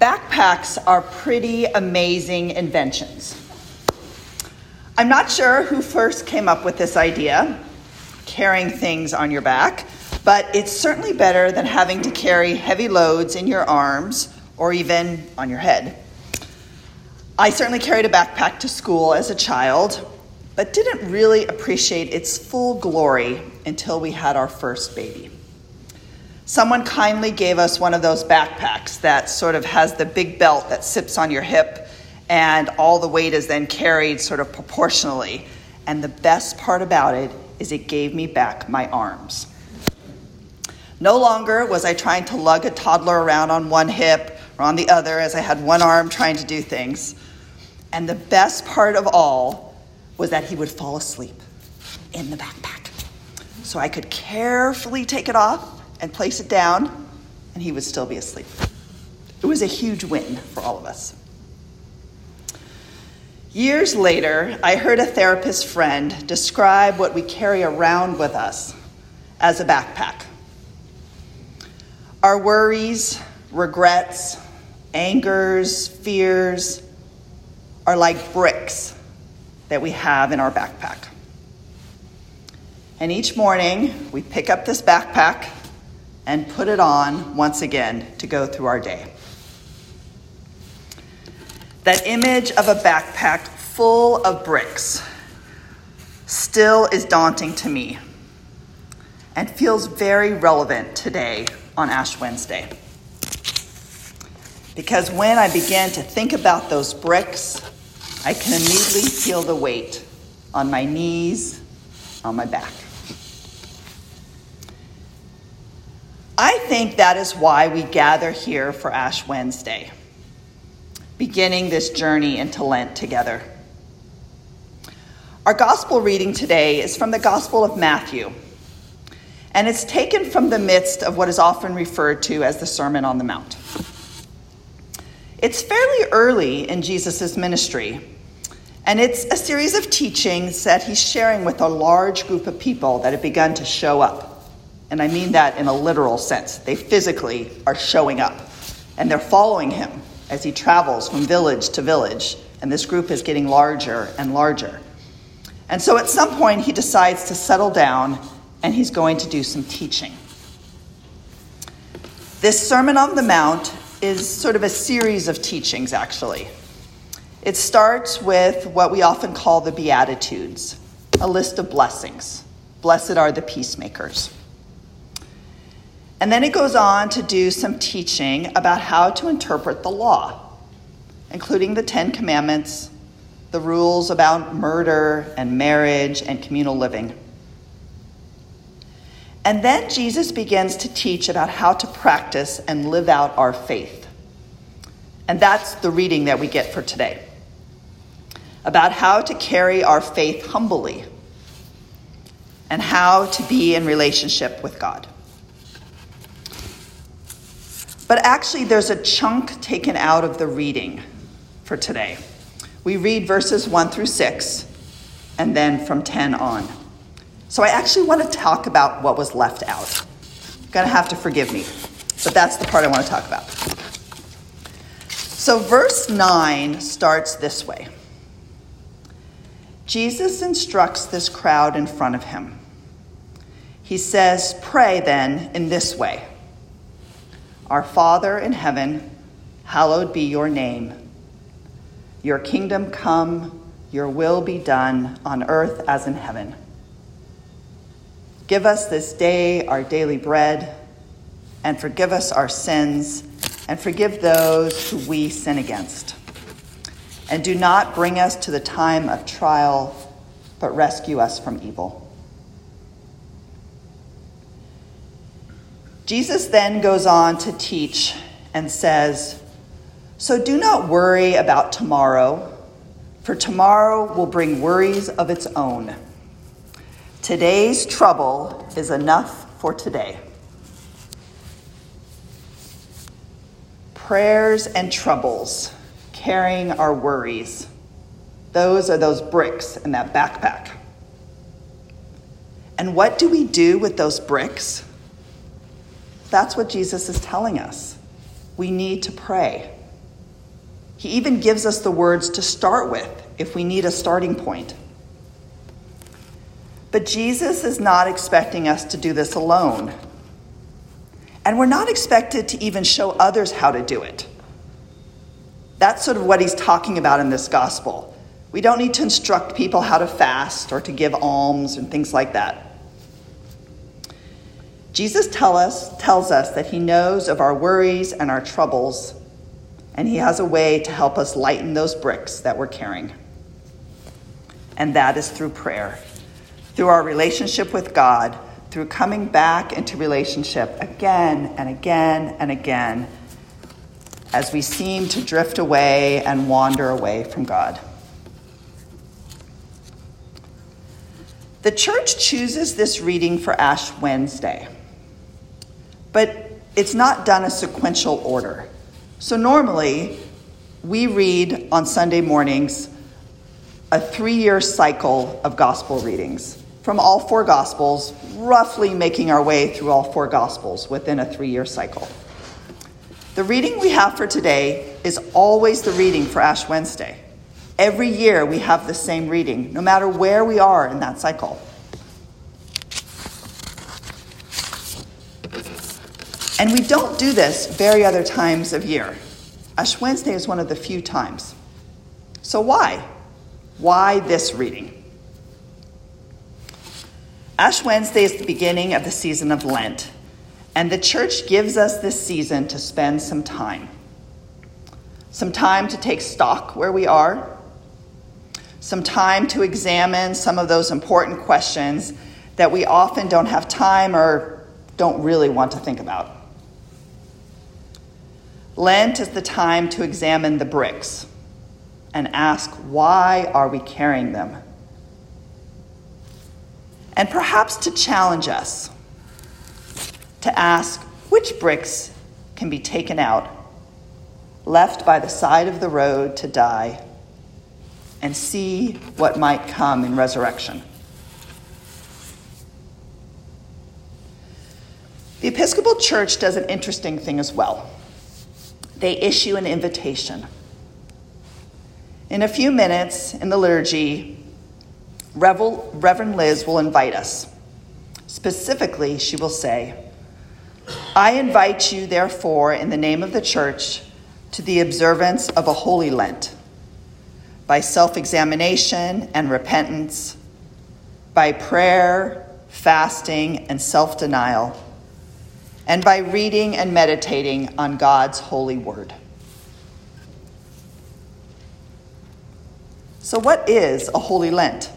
Backpacks are pretty amazing inventions. I'm not sure who first came up with this idea, carrying things on your back, but it's certainly better than having to carry heavy loads in your arms or even on your head. I certainly carried a backpack to school as a child, but didn't really appreciate its full glory until we had our first baby. Someone kindly gave us one of those backpacks that sort of has the big belt that sips on your hip, and all the weight is then carried sort of proportionally. And the best part about it is it gave me back my arms. No longer was I trying to lug a toddler around on one hip or on the other as I had one arm trying to do things. And the best part of all was that he would fall asleep in the backpack. So I could carefully take it off and place it down, and he would still be asleep. It was a huge win for all of us. Years later, I heard a therapist friend describe what we carry around with us as a backpack. Our worries, regrets, angers, fears, are like bricks that we have in our backpack. And each morning, we pick up this backpack and put it on once again to go through our day. That image of a backpack full of bricks still is daunting to me and feels very relevant today on Ash Wednesday. Because when I began to think about those bricks, I can immediately feel the weight on my knees, on my back. I think that is why we gather here for Ash Wednesday, beginning this journey into Lent together. Our gospel reading today is from the Gospel of Matthew, and it's taken from the midst of what is often referred to as the Sermon on the Mount. It's fairly early in Jesus' ministry, and it's a series of teachings that he's sharing with a large group of people that have begun to show up. And I mean that in a literal sense. They physically are showing up, and they're following him as he travels from village to village, and this group is getting larger and larger. And so at some point, he decides to settle down and he's going to do some teaching. This Sermon on the Mount is sort of a series of teachings, actually. It starts with what we often call the Beatitudes, a list of blessings. Blessed are the peacemakers. And then it goes on to do some teaching about how to interpret the law, including the Ten Commandments, the rules about murder and marriage and communal living. And then Jesus begins to teach about how to practice and live out our faith. And that's the reading that we get for today about how to carry our faith humbly and how to be in relationship with God. But actually, there's a chunk taken out of the reading for today. We read verses 1 through 6 and then from 10 on. So I actually want to talk about what was left out. You're going to have to forgive me, but that's the part I want to talk about. So, verse 9 starts this way Jesus instructs this crowd in front of him. He says, Pray then in this way Our Father in heaven, hallowed be your name. Your kingdom come, your will be done on earth as in heaven. Give us this day our daily bread, and forgive us our sins, and forgive those who we sin against. And do not bring us to the time of trial, but rescue us from evil. Jesus then goes on to teach and says, So do not worry about tomorrow, for tomorrow will bring worries of its own. Today's trouble is enough for today. Prayers and troubles, carrying our worries. Those are those bricks in that backpack. And what do we do with those bricks? That's what Jesus is telling us. We need to pray. He even gives us the words to start with if we need a starting point. But Jesus is not expecting us to do this alone. And we're not expected to even show others how to do it. That's sort of what he's talking about in this gospel. We don't need to instruct people how to fast or to give alms and things like that. Jesus tell us, tells us that he knows of our worries and our troubles, and he has a way to help us lighten those bricks that we're carrying. And that is through prayer, through our relationship with God, through coming back into relationship again and again and again as we seem to drift away and wander away from God. The church chooses this reading for Ash Wednesday, but it's not done in a sequential order. So normally, we read on Sunday mornings a three year cycle of gospel readings from all four gospels, roughly making our way through all four gospels within a three year cycle. The reading we have for today is always the reading for Ash Wednesday. Every year we have the same reading, no matter where we are in that cycle. And we don't do this very other times of year. Ash Wednesday is one of the few times. So why? Why this reading? Ash Wednesday is the beginning of the season of Lent, and the church gives us this season to spend some time. Some time to take stock where we are, some time to examine some of those important questions that we often don't have time or don't really want to think about. Lent is the time to examine the bricks and ask, why are we carrying them? And perhaps to challenge us to ask, which bricks can be taken out, left by the side of the road to die? and see what might come in resurrection. The Episcopal Church does an interesting thing as well. They issue an invitation. In a few minutes in the liturgy, Reverend Liz will invite us. Specifically, she will say, I invite you, therefore, in the name of the Church, to the observance of a holy Lent by self examination and repentance, by prayer, fasting, and self denial, and by reading and meditating on God's holy word. So, what is a Holy Lent?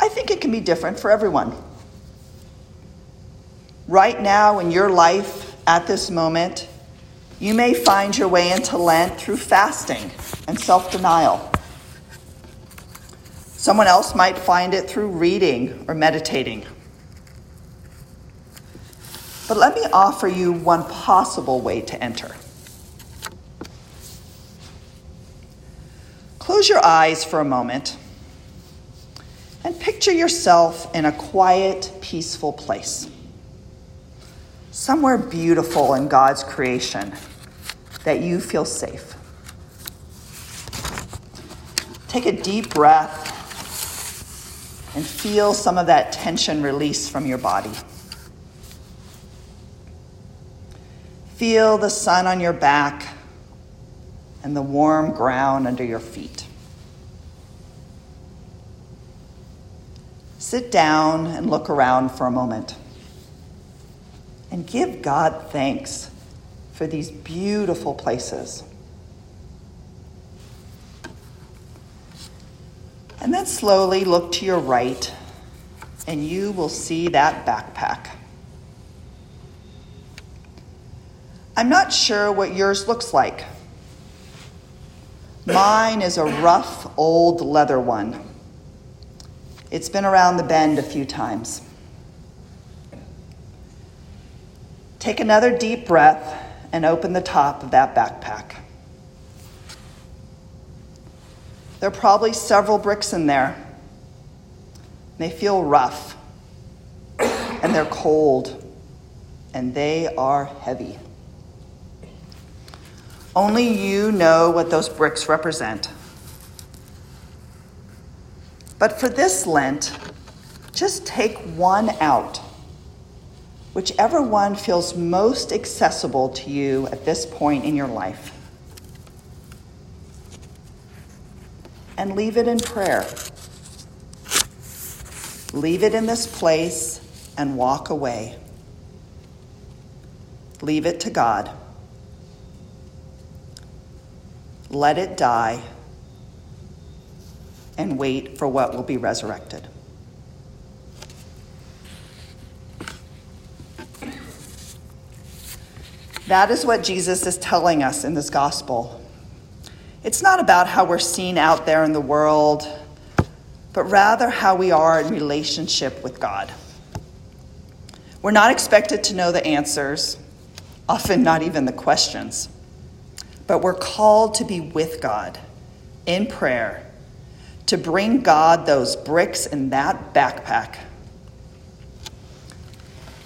I think it can be different for everyone. Right now in your life, at this moment, you may find your way into Lent through fasting and self denial. Someone else might find it through reading or meditating. But let me offer you one possible way to enter. Close your eyes for a moment and picture yourself in a quiet, peaceful place. Somewhere beautiful in God's creation that you feel safe. Take a deep breath and feel some of that tension release from your body. Feel the sun on your back and the warm ground under your feet. Sit down and look around for a moment and give God thanks for these beautiful places. And then slowly look to your right, and you will see that backpack. I'm not sure what yours looks like. Mine is a rough, old leather one. It's been around the bend a few times. Take another deep breath and open the top of that backpack. There are probably several bricks in there. They feel rough, and they're cold, and they are heavy. Only you know what those bricks represent. But for this Lent, just take one out, whichever one feels most accessible to you at this point in your life. And leave it in prayer. Leave it in this place and walk away. Leave it to God. Let it die and wait for what will be resurrected. That is what Jesus is telling us in this gospel. It's not about how we're seen out there in the world, but rather how we are in relationship with God. We're not expected to know the answers, often not even the questions, but we're called to be with God in prayer to bring God those bricks in that backpack.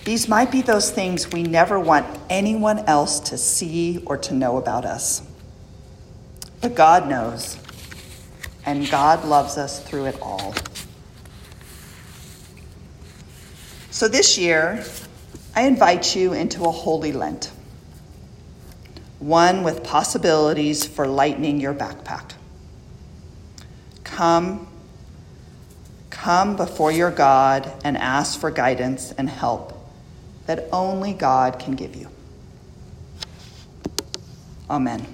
These might be those things we never want anyone else to see or to know about us. But God knows, and God loves us through it all. So this year, I invite you into a holy Lent, one with possibilities for lightening your backpack. Come, come before your God and ask for guidance and help that only God can give you. Amen.